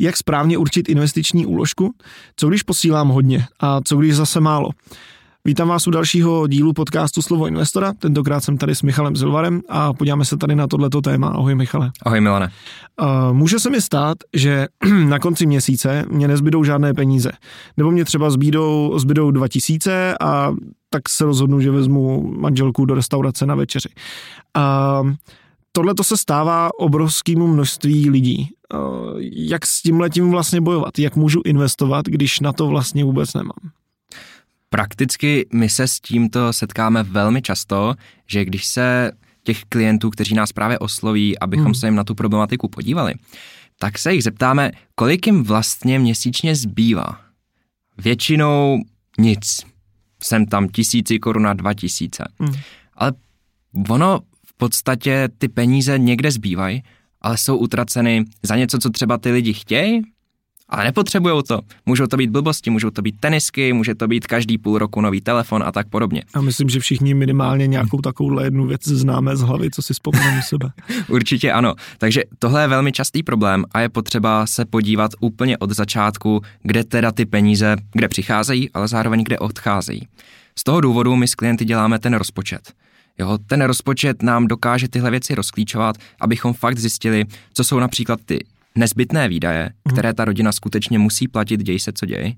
Jak správně určit investiční úložku? Co když posílám hodně a co když zase málo? Vítám vás u dalšího dílu podcastu Slovo investora. Tentokrát jsem tady s Michalem Zilvarem a podíváme se tady na tohleto téma. Ahoj Michale. Ahoj Milane. Může se mi stát, že na konci měsíce mě nezbydou žádné peníze. Nebo mě třeba zbydou, zbydou 2000 a tak se rozhodnu, že vezmu manželku do restaurace na večeři. Uh, Tohle to se stává obrovskému množství lidí. Jak s tím letím vlastně bojovat? Jak můžu investovat, když na to vlastně vůbec nemám? Prakticky my se s tímto setkáme velmi často, že když se těch klientů, kteří nás právě osloví, abychom hmm. se jim na tu problematiku podívali, tak se jich zeptáme, kolik jim vlastně měsíčně zbývá. Většinou nic. Jsem tam tisíci koruna, dva tisíce. Hmm. Ale ono podstatě ty peníze někde zbývají, ale jsou utraceny za něco, co třeba ty lidi chtějí, ale nepotřebují to. Můžou to být blbosti, můžou to být tenisky, může to být každý půl roku nový telefon a tak podobně. A myslím, že všichni minimálně nějakou takovouhle jednu věc známe z hlavy, co si vzpomeneme sebe. Určitě ano. Takže tohle je velmi častý problém a je potřeba se podívat úplně od začátku, kde teda ty peníze, kde přicházejí, ale zároveň kde odcházejí. Z toho důvodu my s klienty děláme ten rozpočet. Jo, ten rozpočet nám dokáže tyhle věci rozklíčovat, abychom fakt zjistili, co jsou například ty nezbytné výdaje, mhm. které ta rodina skutečně musí platit, děj se, co děj,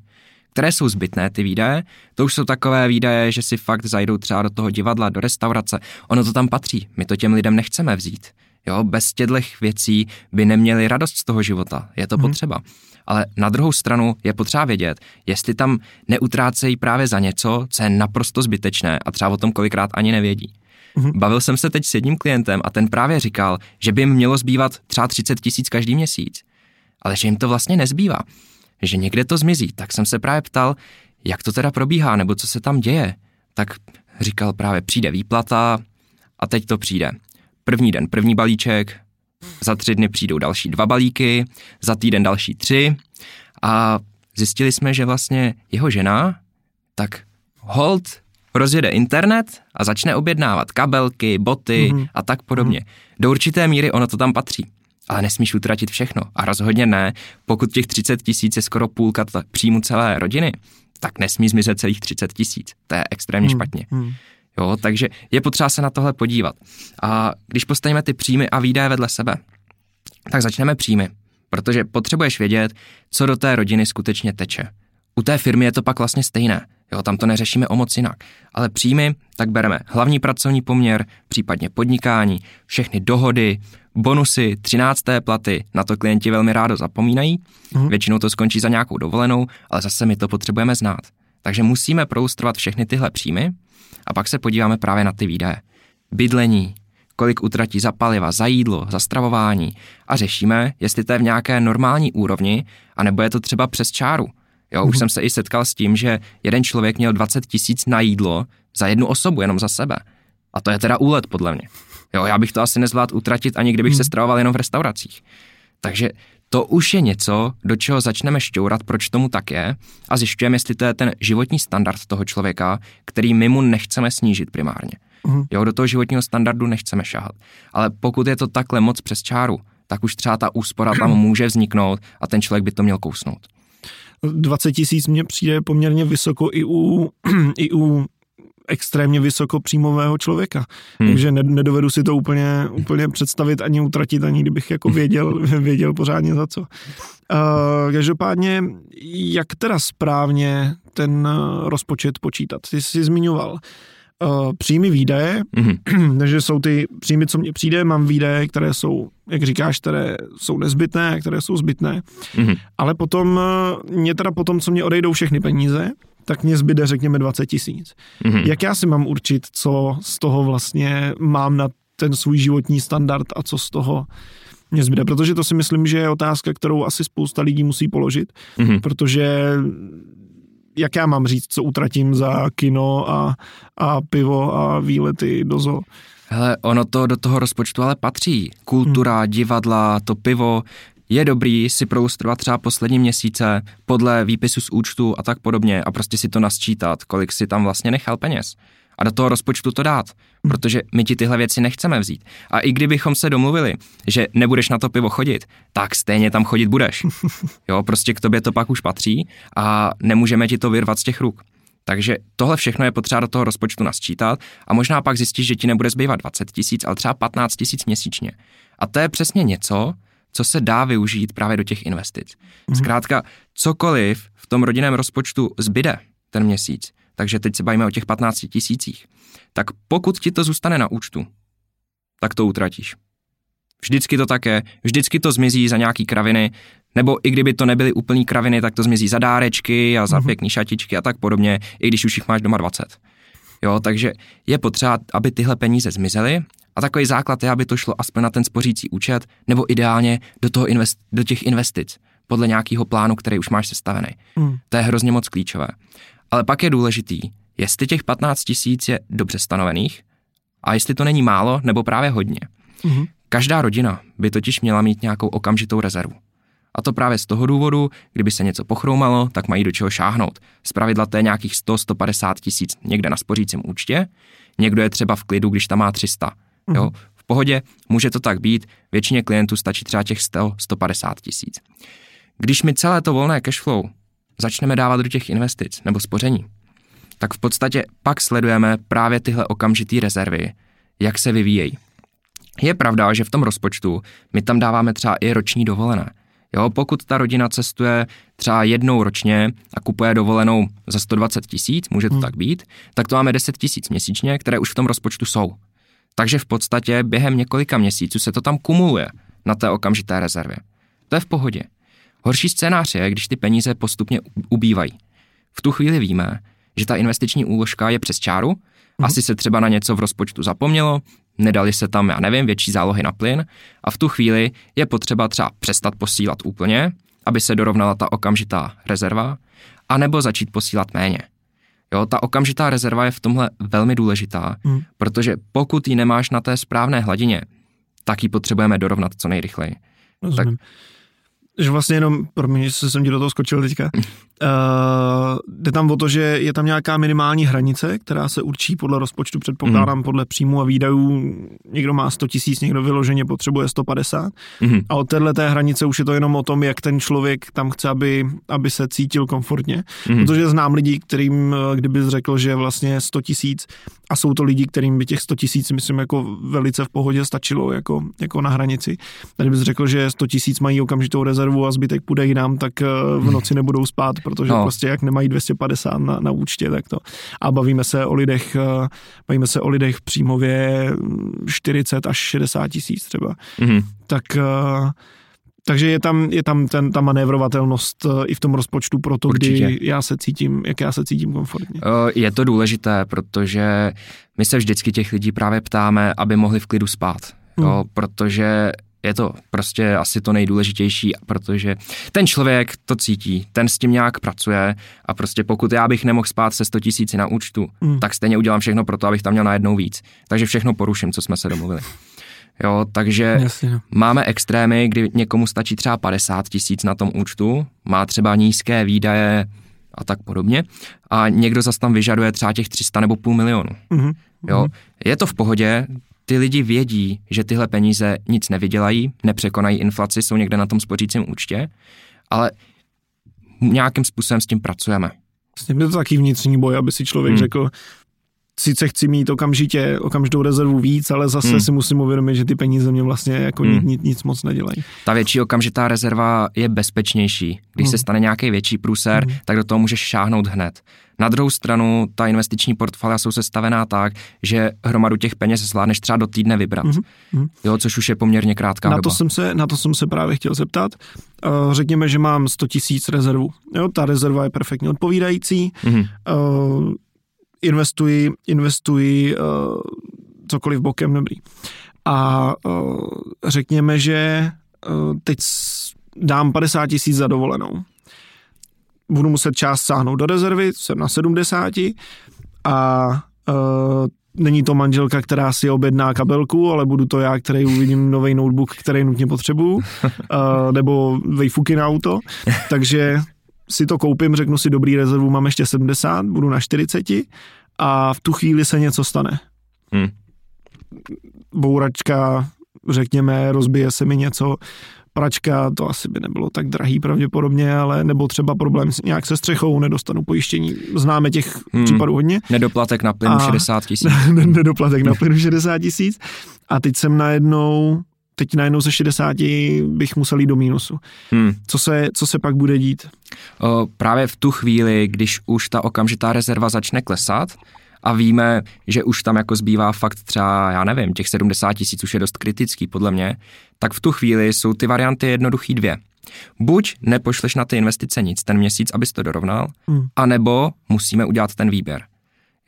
které jsou zbytné ty výdaje, to už jsou takové výdaje, že si fakt zajdou třeba do toho divadla, do restaurace, ono to tam patří, my to těm lidem nechceme vzít. Jo, bez těchto věcí by neměli radost z toho života, je to hmm. potřeba. Ale na druhou stranu je potřeba vědět, jestli tam neutrácejí právě za něco, co je naprosto zbytečné a třeba o tom kolikrát ani nevědí. Mm-hmm. Bavil jsem se teď s jedním klientem a ten právě říkal, že by jim mělo zbývat třeba 30 tisíc každý měsíc, ale že jim to vlastně nezbývá, že někde to zmizí. Tak jsem se právě ptal, jak to teda probíhá, nebo co se tam děje. Tak říkal právě, přijde výplata a teď to přijde. První den první balíček, za tři dny přijdou další dva balíky, za týden další tři a zjistili jsme, že vlastně jeho žena tak hold rozjede internet a začne objednávat kabelky, boty mm-hmm. a tak podobně. Mm-hmm. Do určité míry ono to tam patří. Ale nesmíš utratit všechno. A rozhodně ne, pokud těch 30 tisíc je skoro půlka příjmu celé rodiny, tak nesmí zmizet celých 30 tisíc. To je extrémně mm, špatně. Mm. Jo, takže je potřeba se na tohle podívat. A když postavíme ty příjmy a výdaje vedle sebe, tak začneme příjmy, protože potřebuješ vědět, co do té rodiny skutečně teče. U té firmy je to pak vlastně stejné. Jo, tam to neřešíme o moc jinak. Ale příjmy, tak bereme hlavní pracovní poměr, případně podnikání, všechny dohody, bonusy, třinácté platy, na to klienti velmi rádo zapomínají. Mm. Většinou to skončí za nějakou dovolenou, ale zase my to potřebujeme znát. Takže musíme proustrovat všechny tyhle příjmy a pak se podíváme právě na ty výdaje. Bydlení, kolik utratí za paliva, za jídlo, za stravování a řešíme, jestli to je v nějaké normální úrovni, anebo je to třeba přes čáru – Jo, už mm-hmm. jsem se i setkal s tím, že jeden člověk měl 20 tisíc na jídlo za jednu osobu, jenom za sebe. A to je teda úlet, podle mě. Jo, já bych to asi nezvládl utratit, ani kdybych mm. se stravoval jenom v restauracích. Takže to už je něco, do čeho začneme šťourat, proč tomu tak je a zjišťujeme, jestli to je ten životní standard toho člověka, který my mu nechceme snížit primárně. Mm. Jo, do toho životního standardu nechceme šahat. Ale pokud je to takhle moc přes čáru, tak už třeba ta úspora tam může vzniknout a ten člověk by to měl kousnout. 20 tisíc mně přijde poměrně vysoko i u, i u extrémně vysokopříjmového člověka. Hmm. Takže nedovedu si to úplně, úplně představit ani utratit, ani kdybych jako věděl, věděl pořádně za co. Uh, každopádně, jak teda správně ten rozpočet počítat? Ty jsi zmiňoval uh, příjmy výdaje, mm-hmm. takže jsou ty příjmy, co mně přijde, mám výdaje, které jsou, jak říkáš, které jsou nezbytné, které jsou zbytné, mm-hmm. ale potom, uh, mě teda potom, co mě odejdou všechny peníze, tak mě zbyde řekněme 20 tisíc. Mm-hmm. Jak já si mám určit, co z toho vlastně mám na ten svůj životní standard a co z toho mě zbyde, protože to si myslím, že je otázka, kterou asi spousta lidí musí položit, mm-hmm. protože jak já mám říct, co utratím za kino a, a pivo a výlety do zoo. Hele, ono to do toho rozpočtu ale patří. Kultura, hmm. divadla, to pivo, je dobrý si proustrovat třeba poslední měsíce podle výpisu z účtu a tak podobně a prostě si to nasčítat, kolik si tam vlastně nechal peněz. A do toho rozpočtu to dát, protože my ti tyhle věci nechceme vzít. A i kdybychom se domluvili, že nebudeš na to pivo chodit, tak stejně tam chodit budeš. Jo, prostě k tobě to pak už patří a nemůžeme ti to vyrvat z těch ruk. Takže tohle všechno je potřeba do toho rozpočtu nasčítat a možná pak zjistíš, že ti nebude zbývat 20 tisíc, ale třeba 15 tisíc měsíčně. A to je přesně něco, co se dá využít právě do těch investic. Mm-hmm. Zkrátka, cokoliv v tom rodinném rozpočtu zbyde ten měsíc, takže teď se bavíme o těch 15 tisících, tak pokud ti to zůstane na účtu, tak to utratíš. Vždycky to také, vždycky to zmizí za nějaký kraviny, nebo i kdyby to nebyly úplný kraviny, tak to zmizí za dárečky a za mm-hmm. pěkný šatičky a tak podobně, i když už jich máš doma 20. Jo, takže je potřeba, aby tyhle peníze zmizely a takový základ je, aby to šlo aspoň na ten spořící účet, nebo ideálně do, toho invest, do těch investic, podle nějakého plánu, který už máš sestavený. Mm. To je hrozně moc klíčové. Ale pak je důležitý, jestli těch 15 tisíc je dobře stanovených a jestli to není málo nebo právě hodně. Mm. Každá rodina by totiž měla mít nějakou okamžitou rezervu. A to právě z toho důvodu, kdyby se něco pochroumalo, tak mají do čeho šáhnout. pravidla to je nějakých 100-150 tisíc někde na spořícím účtě, někdo je třeba v klidu, když tam má 300. Mm. Jo, v pohodě, může to tak být, většině klientů stačí třeba těch 100-150 tisíc. Když mi celé to volné cashflow začneme dávat do těch investic nebo spoření, tak v podstatě pak sledujeme právě tyhle okamžité rezervy, jak se vyvíjejí. Je pravda, že v tom rozpočtu my tam dáváme třeba i roční dovolené. Jo, pokud ta rodina cestuje třeba jednou ročně a kupuje dovolenou za 120 tisíc, může to hmm. tak být, tak to máme 10 tisíc měsíčně, které už v tom rozpočtu jsou. Takže v podstatě během několika měsíců se to tam kumuluje na té okamžité rezervě. To je v pohodě. Horší scénář je, když ty peníze postupně ubývají. V tu chvíli víme, že ta investiční úložka je přes čáru, mm-hmm. asi se třeba na něco v rozpočtu zapomnělo, nedali se tam, já nevím, větší zálohy na plyn a v tu chvíli je potřeba třeba přestat posílat úplně, aby se dorovnala ta okamžitá rezerva, anebo začít posílat méně. Jo, ta okamžitá rezerva je v tomhle velmi důležitá, mm. protože pokud ji nemáš na té správné hladině, tak ji potřebujeme dorovnat co nejrychleji. Rozumím. Tak, že vlastně jenom, promiň, že jsem ti do toho skočil teďka, uh, jde tam o to, že je tam nějaká minimální hranice, která se určí podle rozpočtu, předpokládám, mm. podle příjmu a výdajů. Někdo má 100 tisíc, někdo vyloženě potřebuje 150. Mm. A od téhle té hranice už je to jenom o tom, jak ten člověk tam chce, aby, aby se cítil komfortně. Mm. Protože znám lidi, kterým, eh, kdyby řekl, že vlastně 100 tisíc a jsou to lidi, kterým by těch 100 tisíc, myslím, jako velice v pohodě stačilo jako, jako na hranici. Kdyby řekl, že 100 tisíc mají okamžitou rezervu a zbytek půjde jinam, tak eh, v noci nebudou spát, protože no. prostě jak nemají 250 na, na účtě, tak to. A bavíme se o lidech, eh, bavíme se o lidech příjmově 40 až 60 tisíc třeba. Mm-hmm. Tak eh, takže je tam, je tam ten, ta manévrovatelnost eh, i v tom rozpočtu pro to, Určitě. kdy já se cítím, jak já se cítím komfortně. Je to důležité, protože my se vždycky těch lidí právě ptáme, aby mohli v klidu spát. Jo, hmm. protože je to prostě asi to nejdůležitější, protože ten člověk to cítí, ten s tím nějak pracuje a prostě pokud já bych nemohl spát se 100 tisíci na účtu, mm. tak stejně udělám všechno pro to, abych tam měl najednou víc. Takže všechno poruším, co jsme se domluvili. Jo, takže Jasně. No. máme extrémy, kdy někomu stačí třeba 50 tisíc na tom účtu, má třeba nízké výdaje a tak podobně a někdo zase tam vyžaduje třeba těch 300 nebo půl milionu. Mm-hmm. Jo, mhm. je to v pohodě, ty lidi vědí, že tyhle peníze nic nevydělají, nepřekonají inflaci, jsou někde na tom spořícím účtě, ale nějakým způsobem s tím pracujeme. Vlastně je to taky vnitřní boj, aby si člověk hmm. řekl, sice chci mít okamžitě okamžitou rezervu víc, ale zase hmm. si musím uvědomit, že ty peníze mě vlastně jako hmm. nic, nic moc nedělají. Ta větší okamžitá rezerva je bezpečnější. Když hmm. se stane nějaký větší průser, hmm. tak do toho můžeš šáhnout hned. Na druhou stranu, ta investiční portfolia jsou sestavená tak, že hromadu těch peněz zvládneš třeba do týdne vybrat. Mm-hmm. Jo, což už je poměrně krátká na doba. To jsem se, na to jsem se právě chtěl zeptat. Uh, řekněme, že mám 100 tisíc rezervu. Jo, ta rezerva je perfektně odpovídající. Mm-hmm. Uh, investuji, investuji uh, cokoliv bokem, dobrý. A uh, řekněme, že uh, teď dám 50 tisíc za dovolenou. Budu muset část sáhnout do rezervy, jsem na 70 a uh, není to manželka, která si objedná kabelku, ale budu to já, který uvidím nový notebook, který nutně potřebuju, uh, nebo vejfuky na auto. Takže si to koupím, řeknu si dobrý rezervu, mám ještě 70, budu na 40 a v tu chvíli se něco stane. Hmm. Bouračka, řekněme, rozbije se mi něco, pračka, to asi by nebylo tak drahý pravděpodobně, ale nebo třeba problém s, nějak se střechou, nedostanu pojištění. Známe těch hmm. případů hodně. Nedoplatek na plynu 60 tisíc. Nedoplatek na plynu 60 tisíc. A teď jsem najednou teď najednou ze 60 bych musel jít do mínusu. Hmm. Co, se, co se pak bude dít? O, právě v tu chvíli, když už ta okamžitá rezerva začne klesat a víme, že už tam jako zbývá fakt třeba, já nevím, těch 70 tisíc už je dost kritický podle mě, tak v tu chvíli jsou ty varianty jednoduchý dvě. Buď nepošleš na ty investice nic ten měsíc, abys to dorovnal, hmm. anebo musíme udělat ten výběr.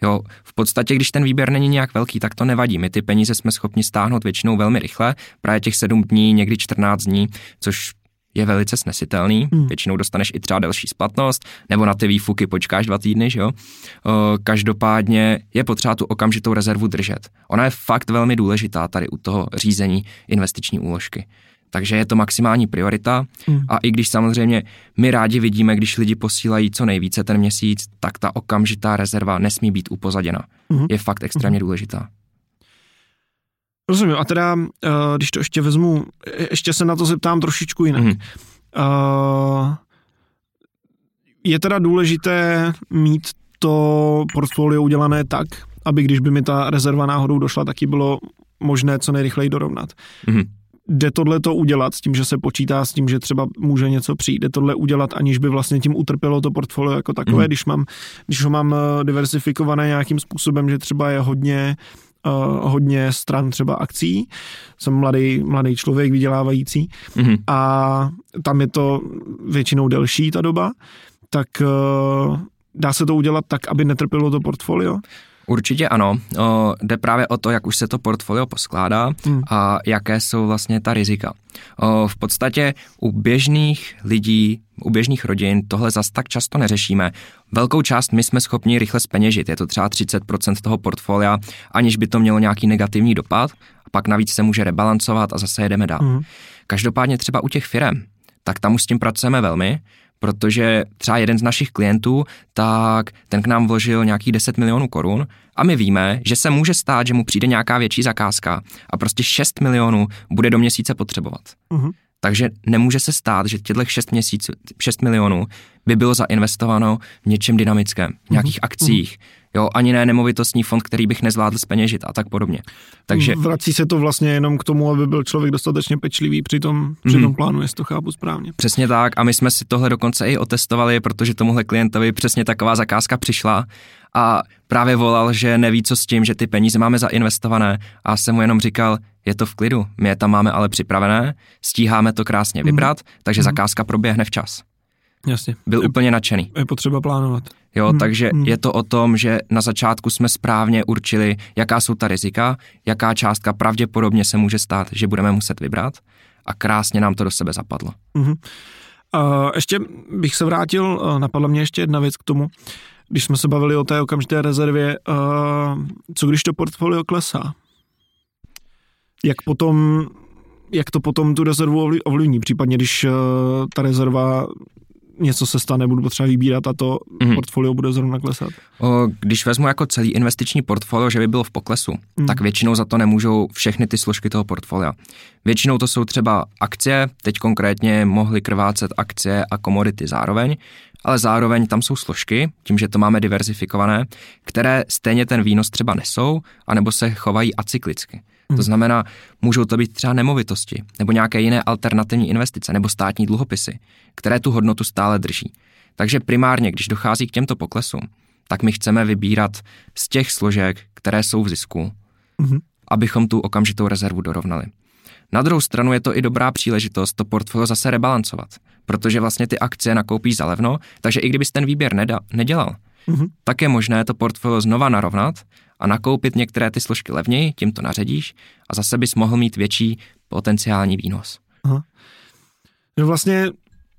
Jo, v podstatě, když ten výběr není nějak velký, tak to nevadí. My ty peníze jsme schopni stáhnout většinou velmi rychle, právě těch 7 dní, někdy 14 dní, což je velice snesitelný. Hmm. Většinou dostaneš i třeba delší splatnost, nebo na ty výfuky počkáš dva týdny, že jo. Každopádně je potřeba tu okamžitou rezervu držet. Ona je fakt velmi důležitá tady u toho řízení investiční úložky. Takže je to maximální priorita mm. a i když samozřejmě my rádi vidíme, když lidi posílají co nejvíce ten měsíc, tak ta okamžitá rezerva nesmí být upozaděna. Mm. Je fakt extrémně mm. důležitá. Rozumím. A teda, eh, když to ještě vezmu, ještě se na to zeptám trošičku jinak. Mm. Je teda důležité mít to portfolio udělané tak, aby když by mi ta rezerva náhodou došla, taky bylo možné co nejrychleji dorovnat. Mm jde tohle to udělat s tím, že se počítá s tím, že třeba může něco přijít, jde tohle udělat, aniž by vlastně tím utrpělo to portfolio jako takové, mm. když, mám, když ho mám eh, diversifikované nějakým způsobem, že třeba je hodně Uh, hodně stran třeba akcí. Jsem mladý, mladý člověk vydělávající mm-hmm. a tam je to většinou delší ta doba, tak uh, dá se to udělat tak, aby netrpělo to portfolio? Určitě ano. O, jde právě o to, jak už se to portfolio poskládá hmm. a jaké jsou vlastně ta rizika. O, v podstatě u běžných lidí, u běžných rodin tohle zas tak často neřešíme. Velkou část my jsme schopni rychle speněžit, je to třeba 30% toho portfolia, aniž by to mělo nějaký negativní dopad a pak navíc se může rebalancovat a zase jedeme dál. Hmm. Každopádně třeba u těch firm, tak tam už s tím pracujeme velmi, protože třeba jeden z našich klientů, tak ten k nám vložil nějakých 10 milionů korun a my víme, že se může stát, že mu přijde nějaká větší zakázka a prostě 6 milionů bude do měsíce potřebovat. Uh-huh. Takže nemůže se stát, že těchto 6, měsíců, 6 milionů by bylo zainvestováno v něčem dynamickém, v nějakých uh-huh. akcích, jo, ani ne nemovitostní fond, který bych nezvládl speněžit a tak podobně. Takže vrací se to vlastně jenom k tomu, aby byl člověk dostatečně pečlivý při tom, při tom mm. plánu, jestli to chápu správně. Přesně tak a my jsme si tohle dokonce i otestovali, protože tomuhle klientovi přesně taková zakázka přišla a právě volal, že neví co s tím, že ty peníze máme zainvestované a jsem mu jenom říkal, je to v klidu, my je tam máme ale připravené, stíháme to krásně vybrat, mm. takže mm. zakázka proběhne včas. Jasně. Byl je, úplně nadšený. Je potřeba plánovat. Jo, hmm. takže hmm. je to o tom, že na začátku jsme správně určili, jaká jsou ta rizika, jaká částka pravděpodobně se může stát, že budeme muset vybrat a krásně nám to do sebe zapadlo. Hmm. Uh, ještě bych se vrátil, uh, napadla mě ještě jedna věc k tomu, když jsme se bavili o té okamžité rezervě, uh, co když to portfolio klesá? Jak potom jak to potom tu rezervu ovlivní, případně když uh, ta rezerva něco se stane, budu potřeba vybírat a to mm-hmm. portfolio bude zrovna klesat. Když vezmu jako celý investiční portfolio, že by bylo v poklesu, mm. tak většinou za to nemůžou všechny ty složky toho portfolia. Většinou to jsou třeba akcie, teď konkrétně mohly krvácet akcie a komodity zároveň, ale zároveň tam jsou složky, tím, že to máme diverzifikované, které stejně ten výnos třeba nesou, anebo se chovají acyklicky. To hmm. znamená, můžou to být třeba nemovitosti nebo nějaké jiné alternativní investice nebo státní dluhopisy, které tu hodnotu stále drží. Takže primárně, když dochází k těmto poklesům, tak my chceme vybírat z těch složek, které jsou v zisku, mm-hmm. abychom tu okamžitou rezervu dorovnali. Na druhou stranu je to i dobrá příležitost to portfolio zase rebalancovat, protože vlastně ty akcie nakoupíš za levno, takže i kdybys ten výběr neda, nedělal, mm-hmm. tak je možné to portfolio znova narovnat a nakoupit některé ty složky levněji, tím to naředíš a zase bys mohl mít větší potenciální výnos. Aha. Že vlastně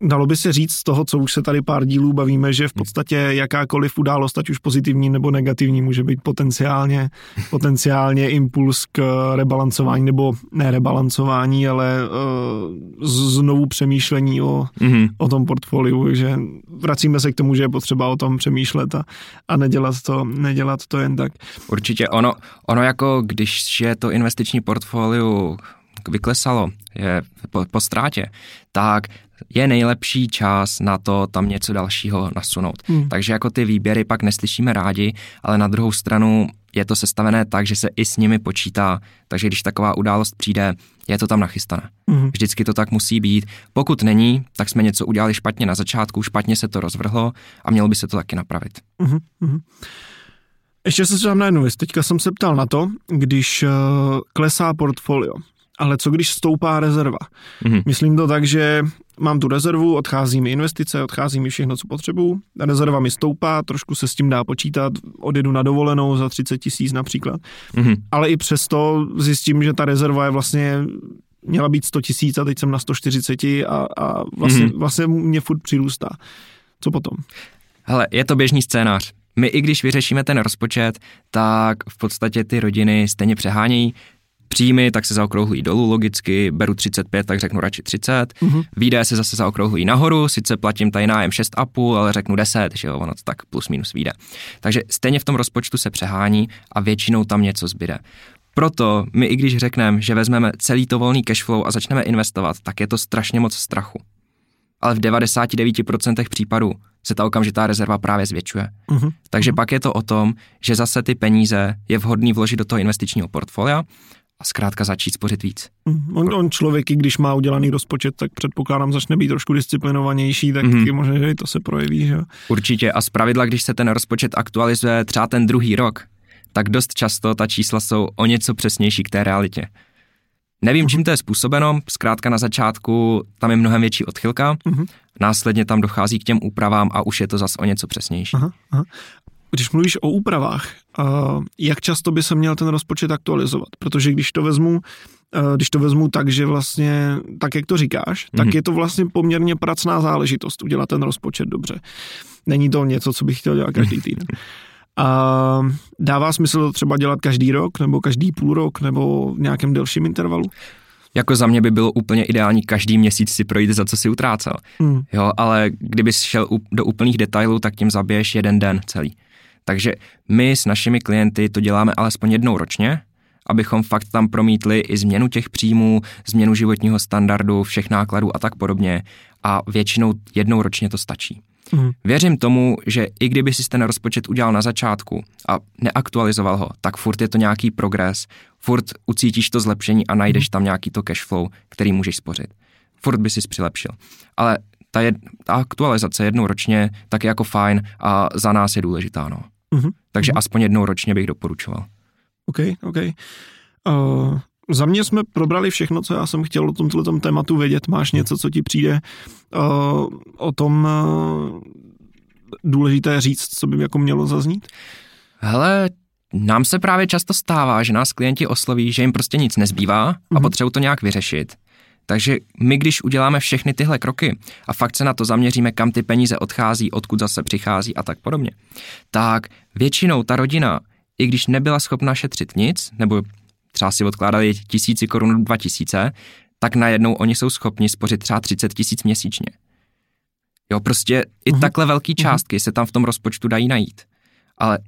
Dalo by se říct z toho, co už se tady pár dílů bavíme, že v podstatě jakákoliv událost, ať už pozitivní nebo negativní, může být potenciálně, potenciálně impuls k rebalancování, nebo ne rebalancování, ale uh, znovu přemýšlení o, mm-hmm. o tom portfoliu, že vracíme se k tomu, že je potřeba o tom přemýšlet a, a nedělat, to, nedělat to jen tak. Určitě ono, ono jako když je to investiční portfolio vyklesalo, je po, po ztrátě, tak je nejlepší čas na to tam něco dalšího nasunout. Hmm. Takže jako ty výběry pak neslyšíme rádi, ale na druhou stranu je to sestavené tak, že se i s nimi počítá, takže když taková událost přijde, je to tam nachystané. Hmm. Vždycky to tak musí být. Pokud není, tak jsme něco udělali špatně na začátku, špatně se to rozvrhlo a mělo by se to taky napravit. Hmm. Ještě se třeba na jednu věc. Teďka jsem se ptal na to, když uh, klesá portfolio, ale co když stoupá rezerva? Mm-hmm. Myslím to tak, že mám tu rezervu, odchází mi investice, odchází mi všechno, co potřebuju, rezerva mi stoupá, trošku se s tím dá počítat, odjedu na dovolenou za 30 tisíc například, mm-hmm. ale i přesto zjistím, že ta rezerva je vlastně měla být 100 tisíc a teď jsem na 140 a, a vlastně, mm-hmm. vlastně mě furt přirůstá. Co potom? Hele, je to běžný scénář. My i když vyřešíme ten rozpočet, tak v podstatě ty rodiny stejně přehánějí, příjmy, tak se zaokrouhlují dolů logicky, beru 35, tak řeknu radši 30. Mm-hmm. Výdaje se zase zaokrouhlují nahoru, sice platím tady nájem 6,5, ale řeknu 10, že jo, ono to tak plus minus vyjde. Takže stejně v tom rozpočtu se přehání a většinou tam něco zbyde. Proto my i když řekneme, že vezmeme celý to volný cashflow a začneme investovat, tak je to strašně moc strachu. Ale v 99% případů se ta okamžitá rezerva právě zvětšuje. Uh-huh. Takže uh-huh. pak je to o tom, že zase ty peníze je vhodný vložit do toho investičního portfolia a zkrátka začít spořit víc. Mm, on, on člověk, i když má udělaný rozpočet, tak předpokládám, začne být trošku disciplinovanější, tak mm-hmm. je možné, že i to se projeví. Že? Určitě a zpravidla, když se ten rozpočet aktualizuje třeba ten druhý rok, tak dost často ta čísla jsou o něco přesnější k té realitě. Nevím, čím to je způsobeno, zkrátka na začátku tam je mnohem větší odchylka, uh-huh. následně tam dochází k těm úpravám a už je to zase o něco přesnější. Aha, aha. Když mluvíš o úpravách, jak často by se měl ten rozpočet aktualizovat? Protože když to vezmu, když to vezmu tak, že vlastně, tak jak to říkáš, mm-hmm. tak mhm. je to vlastně poměrně pracná záležitost udělat ten rozpočet dobře. Není to něco, co bych chtěl dělat každý týden. A dává smysl to třeba dělat každý rok, nebo každý půl rok, nebo v nějakém delším intervalu? Jako za mě by bylo úplně ideální každý měsíc si projít, za co si utrácel. Mm. Jo, ale kdybys šel do úplných detailů, tak tím zabiješ jeden den celý. Takže my s našimi klienty to děláme alespoň jednou ročně, abychom fakt tam promítli i změnu těch příjmů, změnu životního standardu, všech nákladů a tak podobně. A většinou jednou ročně to stačí. Mm. Věřím tomu, že i kdyby si ten rozpočet udělal na začátku a neaktualizoval ho, tak furt je to nějaký progres, furt ucítíš to zlepšení a najdeš mm. tam nějaký to cash flow, který můžeš spořit. Furt by si přilepšil. Ale ta, je, ta aktualizace jednou ročně tak je jako fajn a za nás je důležitá. No. Mm-hmm. Takže mm-hmm. aspoň jednou ročně bych doporučoval. OK, OK. Uh, za mě jsme probrali všechno, co já jsem chtěl o tomto tématu vědět. Máš něco, co ti přijde uh, o tom uh, důležité říct, co by jako mělo zaznít? Hele, nám se právě často stává, že nás klienti osloví, že jim prostě nic nezbývá a mm-hmm. potřebují to nějak vyřešit. Takže my, když uděláme všechny tyhle kroky a fakt se na to zaměříme, kam ty peníze odchází, odkud zase přichází a tak podobně, tak většinou ta rodina, i když nebyla schopna šetřit nic, nebo třeba si odkládali tisíci korun, dva tisíce, tak najednou oni jsou schopni spořit třeba 30 tisíc měsíčně. Jo, prostě i uh-huh. takhle velké mhm. částky uh-huh. se tam v tom rozpočtu dají najít. Ale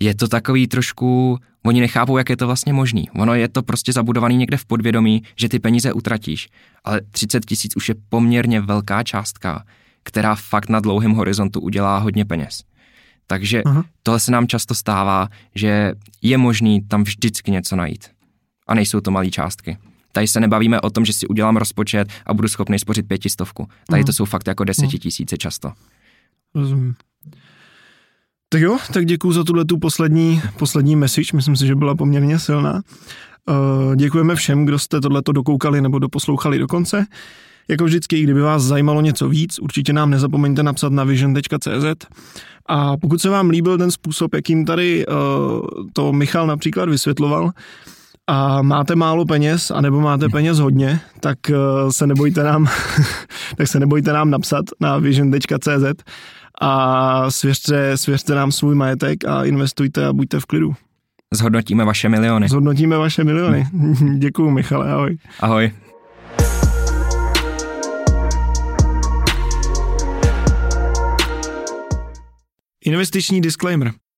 je to takový trošku, oni nechápou, jak je to vlastně možný. Ono je to prostě zabudovaný někde v podvědomí, že ty peníze utratíš, ale 30 tisíc už je poměrně velká částka, která fakt na dlouhém horizontu udělá hodně peněz. Takže Aha. tohle se nám často stává, že je možný tam vždycky něco najít. A nejsou to malé částky. Tady se nebavíme o tom, že si udělám rozpočet a budu schopný spořit pětistovku. Tady Aha. to jsou fakt jako desetitisíce často. Rozumím. Tak jo, tak děkuji za tuhle tu poslední, poslední message, myslím si, že byla poměrně silná. Uh, děkujeme všem, kdo jste tohleto dokoukali nebo doposlouchali do konce. Jako vždycky, kdyby vás zajímalo něco víc, určitě nám nezapomeňte napsat na vision.cz. A pokud se vám líbil ten způsob, jakým tady uh, to Michal například vysvětloval, a máte málo peněz, anebo máte peněz hodně, tak se nebojte nám, tak se nebojte nám napsat na vision.cz a svěřte, svěřte nám svůj majetek a investujte a buďte v klidu. Zhodnotíme vaše miliony. Zhodnotíme vaše miliony. Děkuju, Michale, ahoj. Ahoj. Investiční disclaimer.